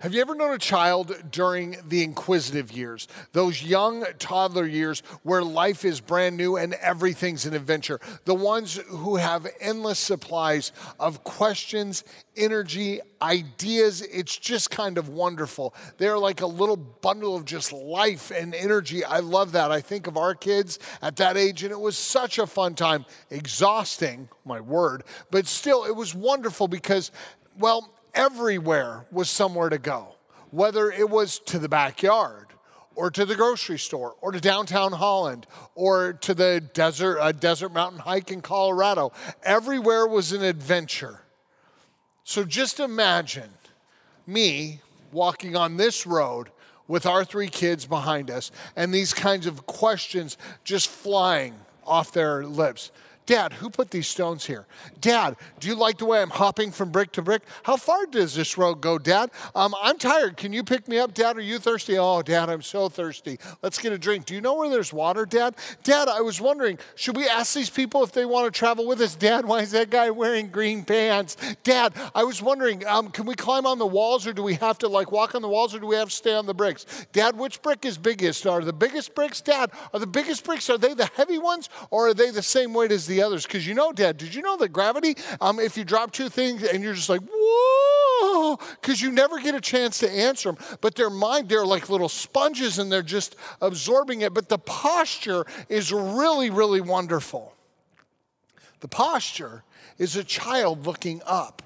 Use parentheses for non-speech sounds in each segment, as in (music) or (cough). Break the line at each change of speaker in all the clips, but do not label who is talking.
Have you ever known a child during the inquisitive years, those young toddler years where life is brand new and everything's an adventure? The ones who have endless supplies of questions, energy, ideas. It's just kind of wonderful. They're like a little bundle of just life and energy. I love that. I think of our kids at that age, and it was such a fun time. Exhausting, my word, but still, it was wonderful because, well, everywhere was somewhere to go, whether it was to the backyard or to the grocery store or to downtown Holland or to the desert, uh, desert mountain hike in Colorado. Everywhere was an adventure. So just imagine me walking on this road with our three kids behind us and these kinds of questions just flying off their lips. Dad, who put these stones here? Dad, do you like the way I'm hopping from brick to brick? How far does this road go, Dad? Um, I'm tired. Can you pick me up, Dad? Are you thirsty? Oh, Dad, I'm so thirsty. Let's get a drink. Do you know where there's water, Dad? Dad, I was wondering, should we ask these people if they want to travel with us? Dad, why is that guy wearing green pants? Dad, I was wondering, um, can we climb on the walls or do we have to like walk on the walls or do we have to stay on the bricks? Dad, which brick is biggest? Are the biggest bricks, Dad? Are the biggest bricks, are they the heavy ones or are they the same weight as the others because you know, Dad, did you know that gravity, um, if you drop two things and you're just like, whoa, because you never get a chance to answer them. But their mind, they're like little sponges and they're just absorbing it. But the posture is really, really wonderful. The posture is a child looking up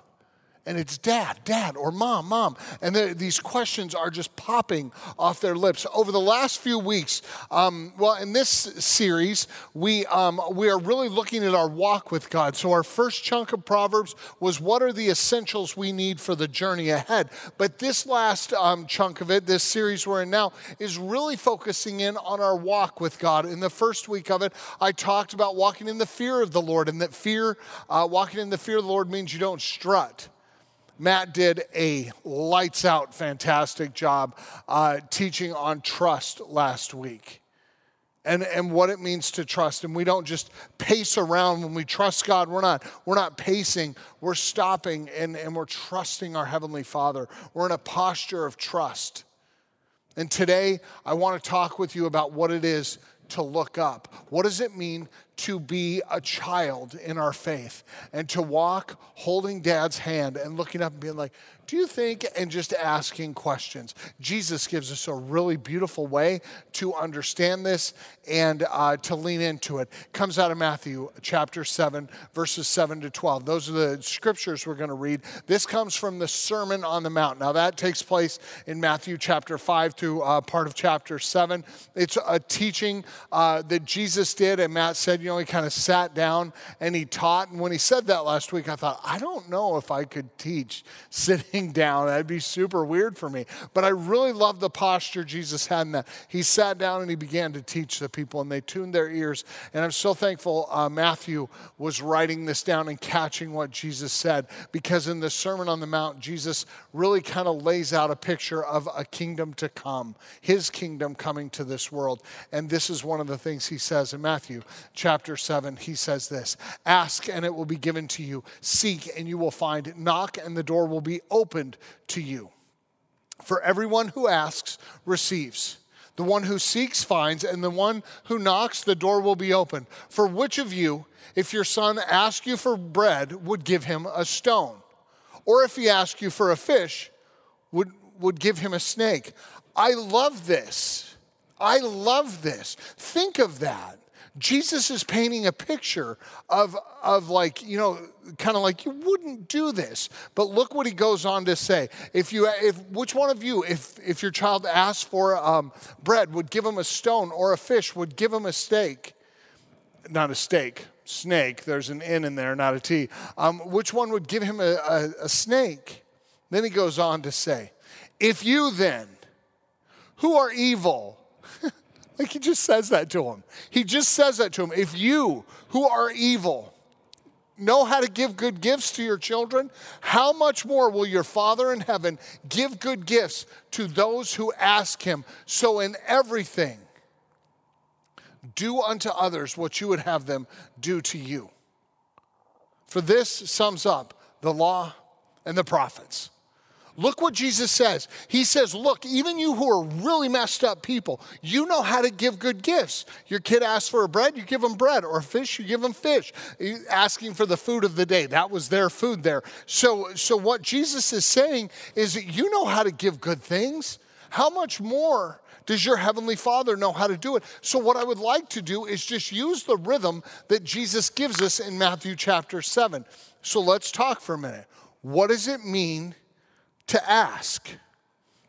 and it's dad, dad, or mom, mom. And these questions are just popping off their lips. Over the last few weeks, um, well, in this series, we, um, we are really looking at our walk with God. So, our first chunk of Proverbs was what are the essentials we need for the journey ahead. But this last um, chunk of it, this series we're in now, is really focusing in on our walk with God. In the first week of it, I talked about walking in the fear of the Lord, and that fear, uh, walking in the fear of the Lord means you don't strut. Matt did a lights out, fantastic job uh, teaching on trust last week. And, and what it means to trust. And we don't just pace around when we trust God. We're not, we're not pacing, we're stopping and, and we're trusting our Heavenly Father. We're in a posture of trust. And today, I want to talk with you about what it is to look up. What does it mean to be a child in our faith and to walk holding dad's hand and looking up and being like, do you think, and just asking questions. Jesus gives us a really beautiful way to understand this and uh, to lean into it. Comes out of Matthew chapter 7, verses 7 to 12. Those are the scriptures we're going to read. This comes from the Sermon on the Mount. Now, that takes place in Matthew chapter 5 through uh, part of chapter 7. It's a teaching uh, that Jesus did, and Matt said, you know, he kind of sat down and he taught. And when he said that last week, I thought, I don't know if I could teach (laughs) sitting down. That'd be super weird for me. But I really love the posture Jesus had in that. He sat down and he began to teach the people, and they tuned their ears. And I'm so thankful uh, Matthew was writing this down and catching what Jesus said, because in the Sermon on the Mount, Jesus really kind of lays out a picture of a kingdom to come, his kingdom coming to this world. And this is one of the things he says in Matthew chapter 7. He says this Ask and it will be given to you, seek and you will find, knock and the door will be opened to you. For everyone who asks receives. The one who seeks finds, and the one who knocks, the door will be opened. For which of you, if your son asks you for bread, would give him a stone? Or if he asks you for a fish, would, would give him a snake? I love this. I love this. Think of that. Jesus is painting a picture of, of like, you know, kind of like you wouldn't do this. But look what he goes on to say. If you, if which one of you, if if your child asks for um, bread, would give him a stone, or a fish would give him a steak, not a steak, snake. There's an N in there, not a T. Um, which one would give him a, a, a snake? Then he goes on to say, if you then, who are evil, like he just says that to him. He just says that to him. If you, who are evil, know how to give good gifts to your children, how much more will your Father in heaven give good gifts to those who ask him? So, in everything, do unto others what you would have them do to you. For this sums up the law and the prophets. Look what Jesus says. He says, Look, even you who are really messed up people, you know how to give good gifts. Your kid asks for a bread, you give them bread, or fish, you give them fish. Eh, asking for the food of the day, that was their food there. So, so what Jesus is saying is that you know how to give good things. How much more does your heavenly Father know how to do it? So, what I would like to do is just use the rhythm that Jesus gives us in Matthew chapter 7. So, let's talk for a minute. What does it mean? To ask.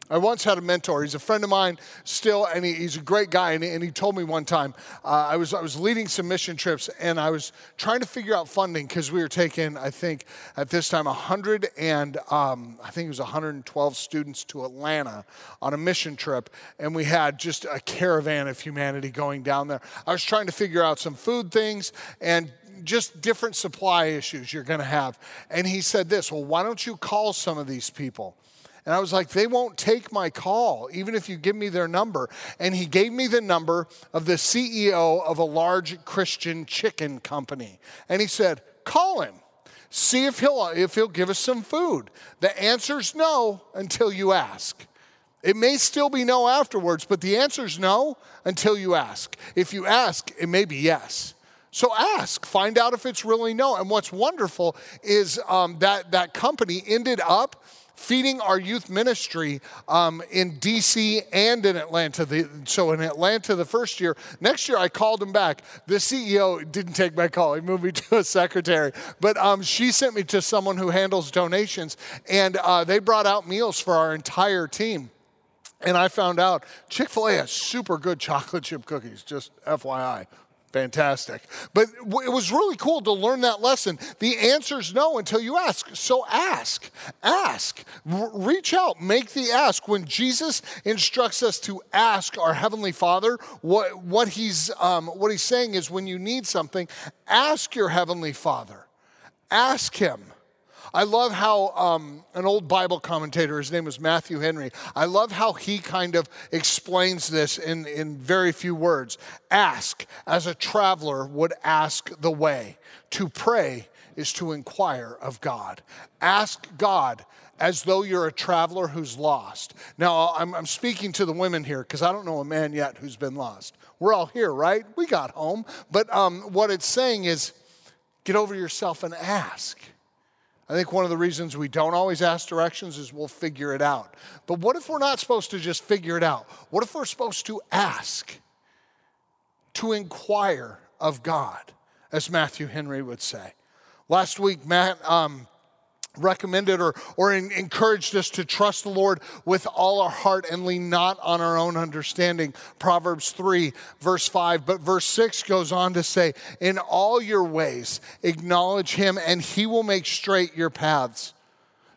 I once had a mentor. He's a friend of mine still, and he, he's a great guy. And he, and he told me one time uh, I, was, I was leading some mission trips, and I was trying to figure out funding because we were taking, I think, at this time, 100 and um, I think it was 112 students to Atlanta on a mission trip, and we had just a caravan of humanity going down there. I was trying to figure out some food things and just different supply issues you're going to have. And he said this, well, why don't you call some of these people? And I was like, they won't take my call, even if you give me their number. And he gave me the number of the CEO of a large Christian chicken company. And he said, call him. See if he'll, if he'll give us some food. The answer's no until you ask. It may still be no afterwards, but the answer's no until you ask. If you ask, it may be yes. So ask, find out if it's really no. And what's wonderful is um, that that company ended up feeding our youth ministry um, in DC and in Atlanta. The, so in Atlanta the first year, next year I called him back. The CEO didn't take my call. He moved me (laughs) to a secretary, but um, she sent me to someone who handles donations, and uh, they brought out meals for our entire team. And I found out Chick fil A has super good chocolate chip cookies, just FYI. Fantastic. But it was really cool to learn that lesson. The answer's no until you ask. So ask, ask, R- reach out, make the ask. When Jesus instructs us to ask our Heavenly Father, what, what, he's, um, what he's saying is when you need something, ask your Heavenly Father. Ask Him. I love how um, an old Bible commentator, his name was Matthew Henry, I love how he kind of explains this in, in very few words. Ask as a traveler would ask the way. To pray is to inquire of God. Ask God as though you're a traveler who's lost. Now, I'm, I'm speaking to the women here because I don't know a man yet who's been lost. We're all here, right? We got home. But um, what it's saying is get over yourself and ask. I think one of the reasons we don't always ask directions is we'll figure it out. But what if we're not supposed to just figure it out? What if we're supposed to ask, to inquire of God, as Matthew Henry would say? Last week, Matt um, recommended or, or in, encouraged us to trust the Lord with all our heart and lean not on our own understanding. Proverbs 3, verse 5. But verse 6 goes on to say, In all your ways, acknowledge him, and he will make straight your paths.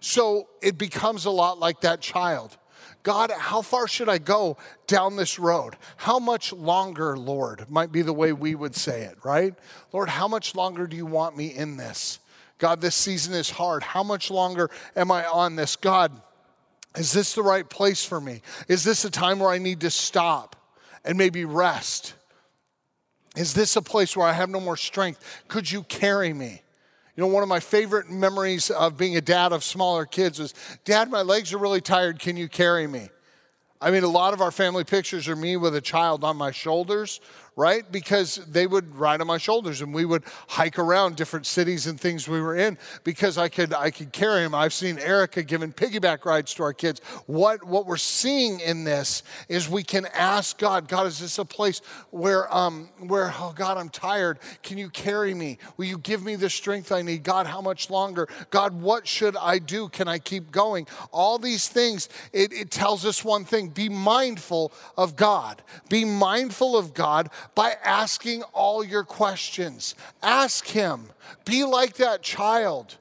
So it becomes a lot like that child. God, how far should I go down this road? How much longer, Lord, might be the way we would say it, right? Lord, how much longer do you want me in this? God, this season is hard. How much longer am I on this? God, is this the right place for me? Is this a time where I need to stop and maybe rest? Is this a place where I have no more strength? Could you carry me? You know, one of my favorite memories of being a dad of smaller kids was Dad, my legs are really tired. Can you carry me? I mean, a lot of our family pictures are me with a child on my shoulders right? Because they would ride on my shoulders and we would hike around different cities and things we were in because I could I could carry them. I've seen Erica giving piggyback rides to our kids. What what we're seeing in this is we can ask God, God, is this a place where um where oh God, I'm tired. Can you carry me? Will you give me the strength I need? God, how much longer? God, what should I do? Can I keep going? All these things, it, it tells us one thing: be mindful of God. Be mindful of God by asking all your questions. Ask Him. Be like that child.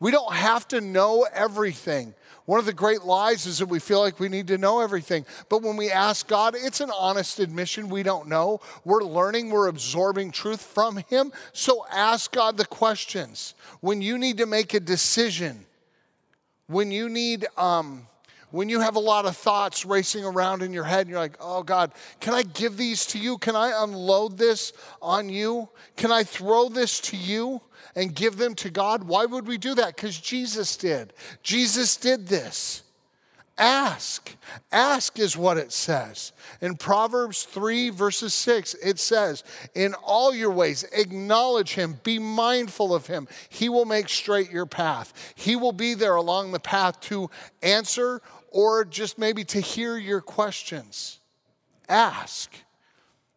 We don't have to know everything. One of the great lies is that we feel like we need to know everything. But when we ask God, it's an honest admission we don't know. We're learning, we're absorbing truth from Him. So ask God the questions. When you need to make a decision, when you need, um, when you have a lot of thoughts racing around in your head and you're like, oh God, can I give these to you? Can I unload this on you? Can I throw this to you and give them to God? Why would we do that? Because Jesus did. Jesus did this. Ask. Ask is what it says. In Proverbs 3, verses 6, it says, In all your ways, acknowledge him, be mindful of him. He will make straight your path. He will be there along the path to answer or just maybe to hear your questions. Ask.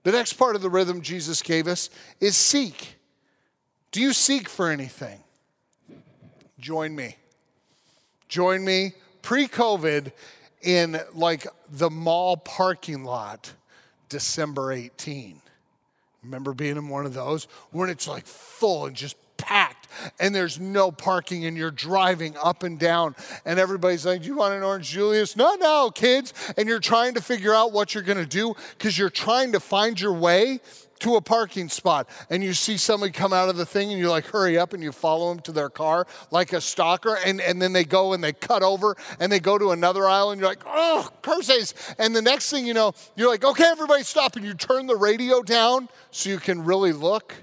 The next part of the rhythm Jesus gave us is seek. Do you seek for anything? Join me. Join me pre COVID in like the mall parking lot, December 18. Remember being in one of those when it's like full and just packed and there's no parking and you're driving up and down and everybody's like, Do you want an orange Julius? No, no, kids. And you're trying to figure out what you're gonna do because you're trying to find your way to a parking spot and you see somebody come out of the thing and you're like hurry up and you follow them to their car like a stalker and, and then they go and they cut over and they go to another aisle and you're like, oh, curses. And the next thing you know, you're like, okay, everybody stop. And you turn the radio down so you can really look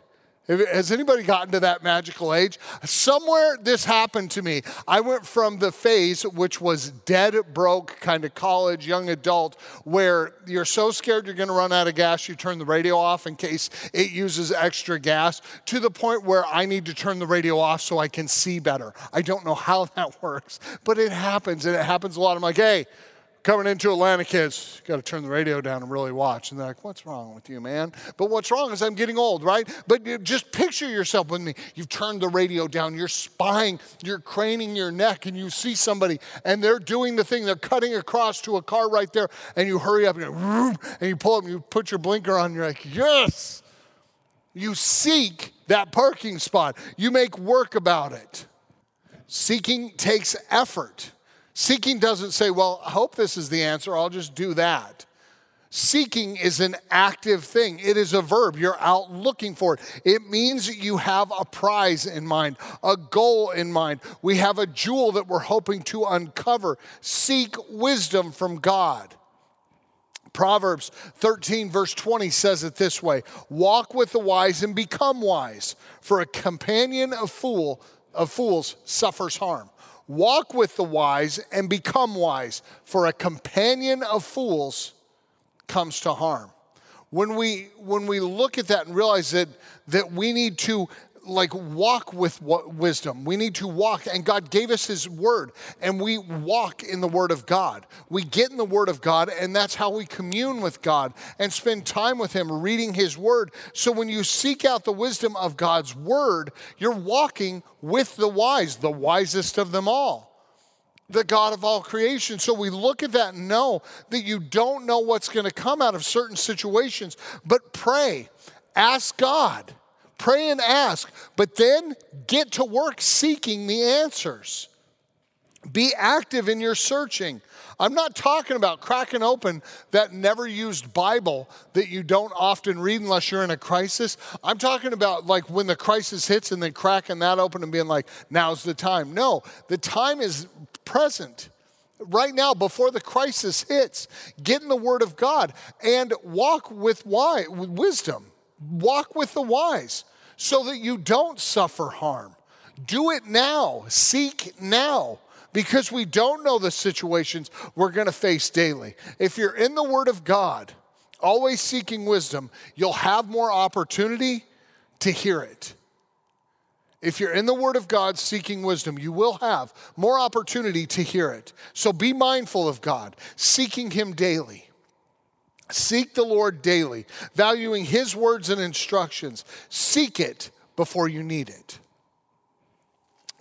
has anybody gotten to that magical age? Somewhere this happened to me. I went from the phase, which was dead broke, kind of college, young adult, where you're so scared you're going to run out of gas, you turn the radio off in case it uses extra gas, to the point where I need to turn the radio off so I can see better. I don't know how (laughs) that works, but it happens, and it happens a lot. I'm like, hey, coming into Atlanta, kids, got to turn the radio down and really watch. And they're like, what's wrong with you, man? But what's wrong is I'm getting old, right? But just picture yourself with me. You've turned the radio down, you're spying, you're craning your neck, and you see somebody, and they're doing the thing. They're cutting across to a car right there, and you hurry up and, and you pull up and you put your blinker on, and you're like, yes. You seek that parking spot, you make work about it. Seeking takes effort. Seeking doesn't say, well, I hope this is the answer, I'll just do that. Seeking is an active thing. It is a verb. You're out looking for it. It means you have a prize in mind, a goal in mind. We have a jewel that we're hoping to uncover. Seek wisdom from God. Proverbs 13, verse 20 says it this way Walk with the wise and become wise, for a companion of, fool, of fools suffers harm. Walk with the wise and become wise, for a companion of fools comes to harm. When we, when we look at that and realize that, that we need to like walk with wisdom. We need to walk, and God gave us His Word, and we walk in the Word of God. We get in the Word of God, and that's how we commune with God and spend time with Him, reading His Word. So when you seek out the wisdom of God's Word, you're walking with the wise, the wisest of them all the God of all creation. So we look at that and know that you don't know what's going to come out of certain situations, but pray, ask God. Pray and ask, but then get to work seeking the answers. Be active in your searching. I'm not talking about cracking open that never used Bible that you don't often read unless you're in a crisis. I'm talking about like when the crisis hits and then cracking that open and being like, now's the time. No, the time is present. Right now, before the crisis hits, get in the Word of God and walk with why, with wisdom. Walk with the wise so that you don't suffer harm. Do it now. Seek now because we don't know the situations we're going to face daily. If you're in the Word of God, always seeking wisdom, you'll have more opportunity to hear it. If you're in the Word of God seeking wisdom, you will have more opportunity to hear it. So be mindful of God, seeking Him daily. Seek the Lord daily, valuing His words and instructions. Seek it before you need it.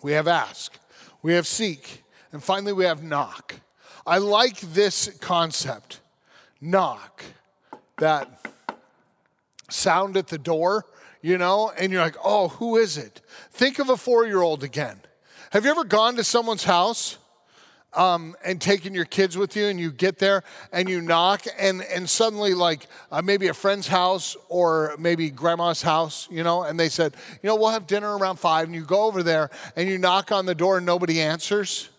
We have ask, we have seek, and finally we have knock. I like this concept knock, that sound at the door, you know, and you're like, oh, who is it? Think of a four year old again. Have you ever gone to someone's house? Um, and taking your kids with you, and you get there and you knock, and, and suddenly, like uh, maybe a friend's house or maybe grandma's house, you know, and they said, you know, we'll have dinner around five, and you go over there and you knock on the door and nobody answers.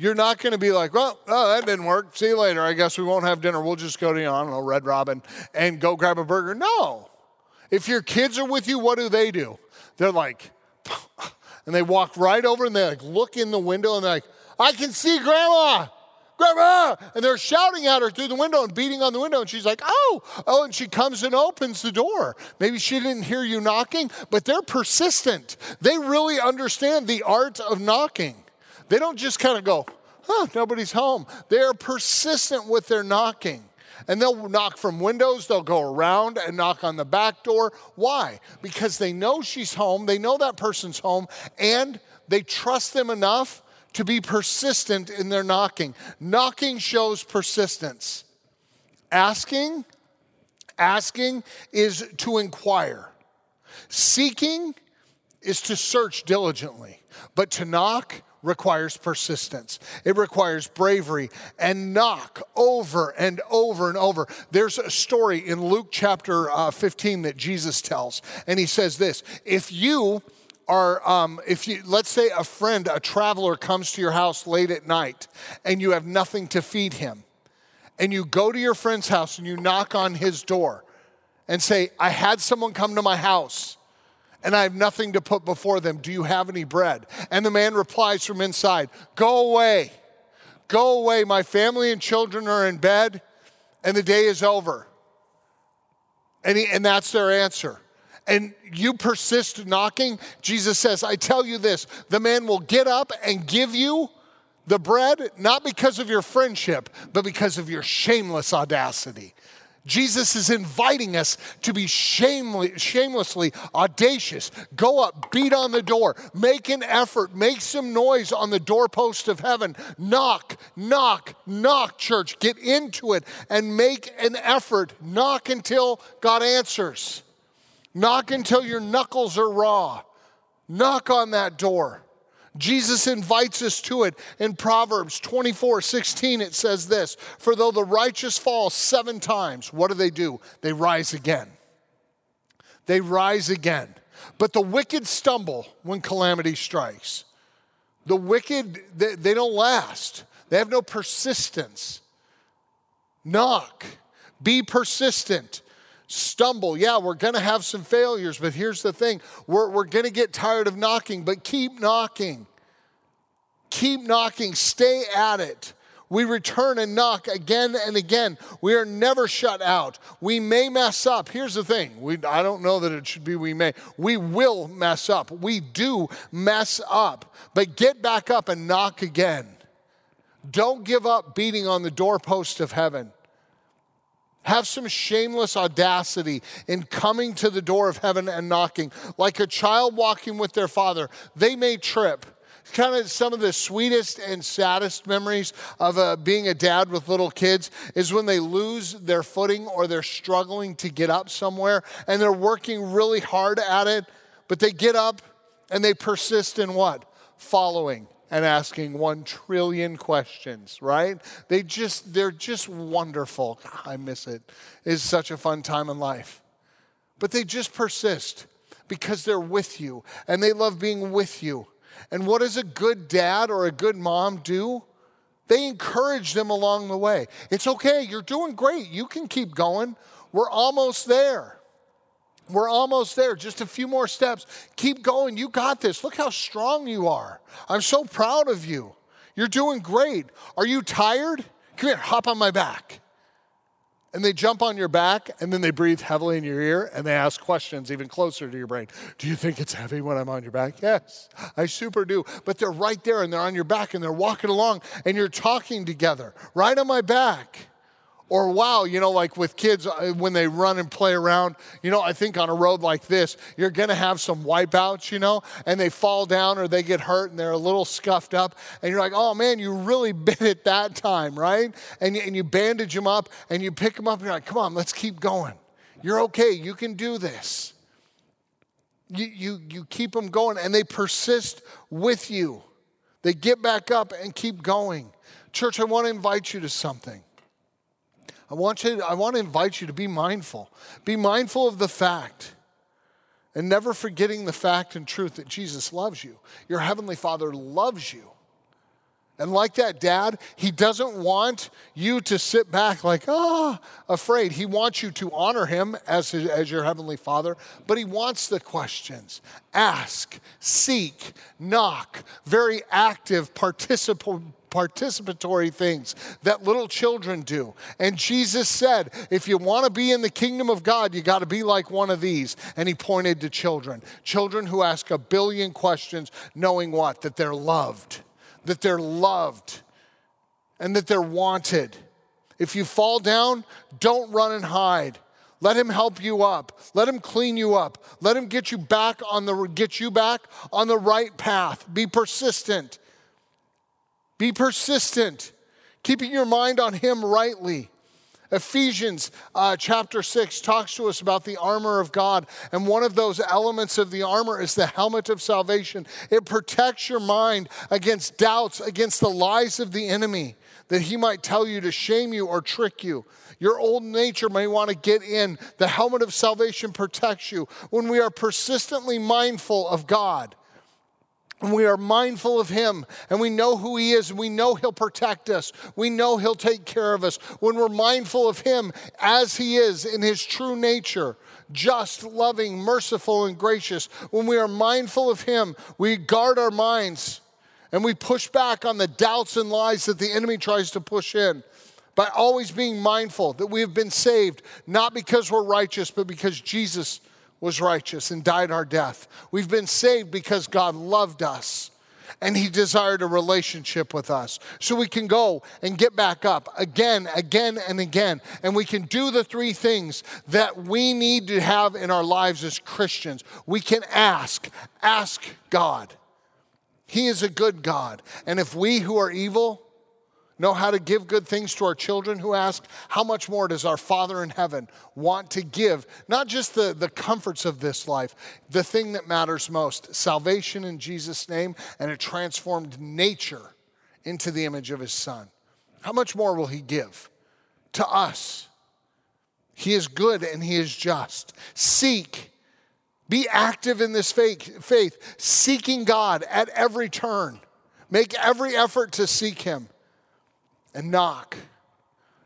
You're not going to be like, well, oh, that didn't work. See you later. I guess we won't have dinner. We'll just go to, I don't know, Red Robin and go grab a burger. No. If your kids are with you, what do they do? They're like, and they walk right over and they like look in the window and they're like, I can see grandma. Grandma! And they're shouting at her through the window and beating on the window. And she's like, oh, oh, and she comes and opens the door. Maybe she didn't hear you knocking, but they're persistent. They really understand the art of knocking. They don't just kind of go, huh, nobody's home. They're persistent with their knocking. And they'll knock from windows, they'll go around and knock on the back door. Why? Because they know she's home, they know that person's home, and they trust them enough to be persistent in their knocking. Knocking shows persistence. Asking, asking is to inquire. Seeking is to search diligently. But to knock requires persistence. It requires bravery and knock over and over and over. There's a story in Luke chapter uh, 15 that Jesus tells, and he says this If you are, um, if you, let's say a friend, a traveler comes to your house late at night and you have nothing to feed him, and you go to your friend's house and you knock on his door and say, I had someone come to my house and I have nothing to put before them. Do you have any bread? And the man replies from inside, Go away. Go away. My family and children are in bed and the day is over. And, he, and that's their answer and you persist knocking, Jesus says, I tell you this the man will get up and give you the bread, not because of your friendship, but because of your shameless audacity. Jesus is inviting us to be shamelessly, audacious. Go up, beat on the door, make an effort, make some noise on the doorpost of heaven. Knock, knock, knock, church. Get into it and make an effort. Knock until God answers. Knock until your knuckles are raw. Knock on that door. Jesus invites us to it. In Proverbs 24 16, it says this For though the righteous fall seven times, what do they do? They rise again. They rise again. But the wicked stumble when calamity strikes. The wicked, they, they don't last, they have no persistence. Knock, be persistent stumble. Yeah, we're going to have some failures, but here's the thing we're, we're going to get tired of knocking, but keep knocking. Keep knocking, stay at it. We return and knock again and again. We are never shut out. We may mess up. Here's the thing we, I don't know that it should be we may. We will mess up. We do mess up. But get back up and knock again. Don't give up beating on the doorpost of heaven. Have some shameless audacity in coming to the door of heaven and knocking. Like a child walking with their father, they may trip. Kind of some of the sweetest and saddest memories of uh, being a dad with little kids is when they lose their footing or they're struggling to get up somewhere and they're working really hard at it, but they get up and they persist in what? Following and asking one trillion questions, right? They just, they're just wonderful. I miss it. It's such a fun time in life. But they just persist because they're with you and they love being with you. And what does a good dad or a good mom do? They encourage them along the way. It's okay, you're doing great. You can keep going. We're almost there. We're almost there, just a few more steps. Keep going. You got this. Look how strong you are. I'm so proud of you. You're doing great. Are you tired? Come here, hop on my back. And they jump on your back and then they breathe heavily in your ear and they ask questions even closer to your brain. Do you think it's heavy when I'm on your back? Yes, I super do. But they're right there and they're on your back and they're walking along and you're talking together right on my back. Or wow, you know, like with kids uh, when they run and play around, you know, I think on a road like this, you're gonna have some wipeouts, you know, and they fall down or they get hurt and they're a little scuffed up, and you're like, oh man, you really (laughs) bit it that time, right? And you, and you bandage them up and you pick them up and you're like, come on, let's keep going. You're okay, you can do this. You, you, you keep them going and they persist with you. They get back up and keep going. Church, I want to invite you to something. I want, you, I want to invite you to be mindful. Be mindful of the fact and never forgetting the fact and truth that Jesus loves you. Your Heavenly Father loves you. And like that dad, he doesn't want you to sit back like, ah, oh, afraid. He wants you to honor him as, his, as your heavenly father, but he wants the questions. Ask, seek, knock, very active, participatory participatory things that little children do. And Jesus said, if you want to be in the kingdom of God, you got to be like one of these. And he pointed to children, children who ask a billion questions, knowing what? That they're loved that they're loved and that they're wanted. If you fall down, don't run and hide. Let him help you up. Let him clean you up. Let him get you back on the get you back on the right path. Be persistent. Be persistent. Keeping your mind on him rightly. Ephesians uh, chapter 6 talks to us about the armor of God. And one of those elements of the armor is the helmet of salvation. It protects your mind against doubts, against the lies of the enemy, that he might tell you to shame you or trick you. Your old nature may want to get in. The helmet of salvation protects you. When we are persistently mindful of God, and we are mindful of Him and we know who He is and we know He'll protect us. We know He'll take care of us. When we're mindful of Him as He is in His true nature, just, loving, merciful, and gracious, when we are mindful of Him, we guard our minds and we push back on the doubts and lies that the enemy tries to push in by always being mindful that we have been saved, not because we're righteous, but because Jesus was righteous and died our death. We've been saved because God loved us and he desired a relationship with us. So we can go and get back up again, again, and again. And we can do the three things that we need to have in our lives as Christians. We can ask, ask God. He is a good God. And if we who are evil, know how to give good things to our children who ask, how much more does our Father in heaven want to give? Not just the, the comforts of this life, the thing that matters most salvation in Jesus' name and a transformed nature into the image of His Son. How much more will He give to us? He is good and He is just. Seek. Be active in this faith, faith, seeking God at every turn. Make every effort to seek Him and knock,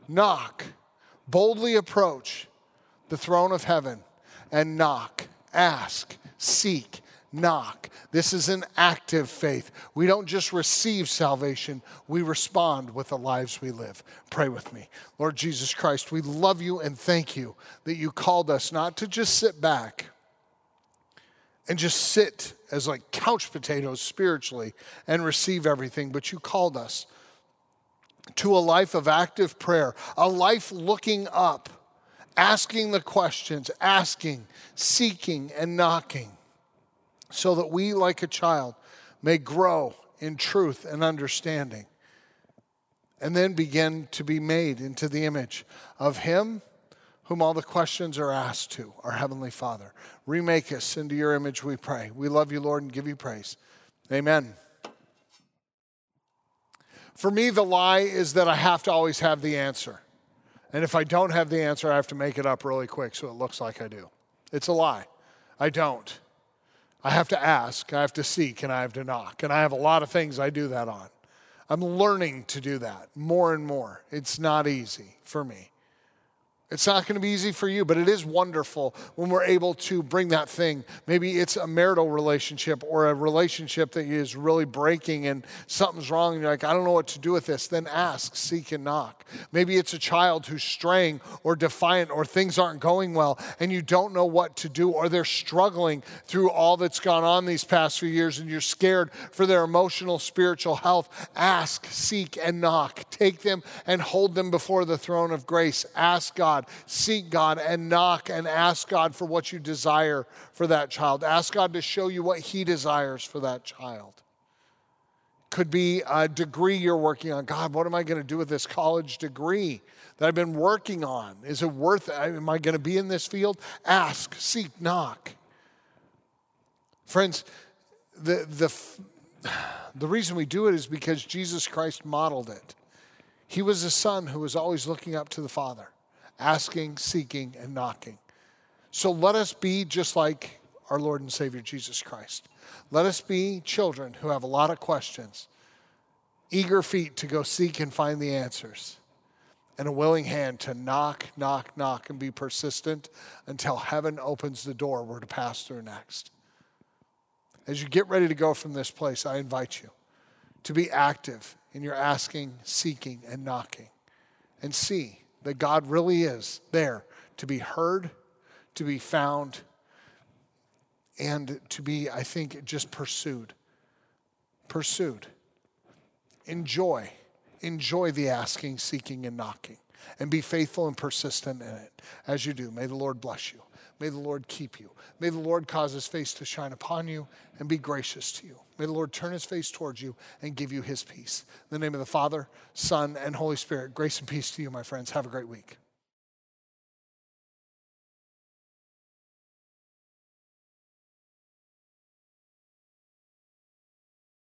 knock, boldly approach the throne of heaven and knock, ask, seek, knock. This is an active faith. We don't just receive salvation, we respond with the lives we live. Pray with me. Lord Jesus Christ, we love you and thank you that you called us not to just sit back and just sit as like couch potatoes spiritually and receive everything, but you called us to a life of active prayer, a life looking up, asking the questions, asking, seeking, and knocking, so that we, like a child, may grow in truth and understanding, and then begin to be made into the image of Him whom all the questions are asked to, our Heavenly Father. Remake us into your image, we pray. We love you, Lord, and give you praise. Amen. For me, the lie is that I have to always have the answer. And if I don't have the answer, I have to make it up really quick so it looks like I do. It's a lie. I don't. I have to ask, I have to seek, and I have to knock. And I have a lot of things I do that on. I'm learning to do that more and more. It's not easy for me. It's not going to be easy for you, but it is wonderful when we're able to bring that thing. Maybe it's a marital relationship or a relationship that is really breaking and something's wrong and you're like, I don't know what to do with this. Then ask, seek, and knock. Maybe it's a child who's straying or defiant or things aren't going well and you don't know what to do or they're struggling through all that's gone on these past few years and you're scared for their emotional, spiritual health. Ask, seek, and knock. Take them and hold them before the throne of grace. Ask God God, seek God, and knock and ask God for what you desire for that child. Ask God to show you what He desires for that child. Could be a degree you're working on. God, what am I going to do with this college degree that I've been working on? Is it worth it? Am I going to be in this field? Ask, seek, knock. Friends, the, the, the reason we do it is because Jesus Christ modeled it. He was a son who was always looking up to the Father asking, seeking, and knocking. So let us be just like our Lord and Savior Jesus Christ. Let us be children who have a lot of questions, eager feet to go seek and find the answers, and a willing hand to knock, knock, knock, and be persistent until heaven opens the door we're to pass through next. As you get ready to go from this place, I invite you to be active in your asking, seeking, and knocking, and see that God really is there to be heard, to be found, and to be, I think, just pursued. Pursued. Enjoy. Enjoy the asking, seeking, and knocking. And be faithful and persistent in it as you do. May the Lord bless you. May the Lord keep you. May the Lord cause his face to shine upon you and be gracious to you. May the Lord turn his face towards you and give you his peace. In the name of the Father, Son, and Holy Spirit, grace and peace to you, my friends. Have a great week.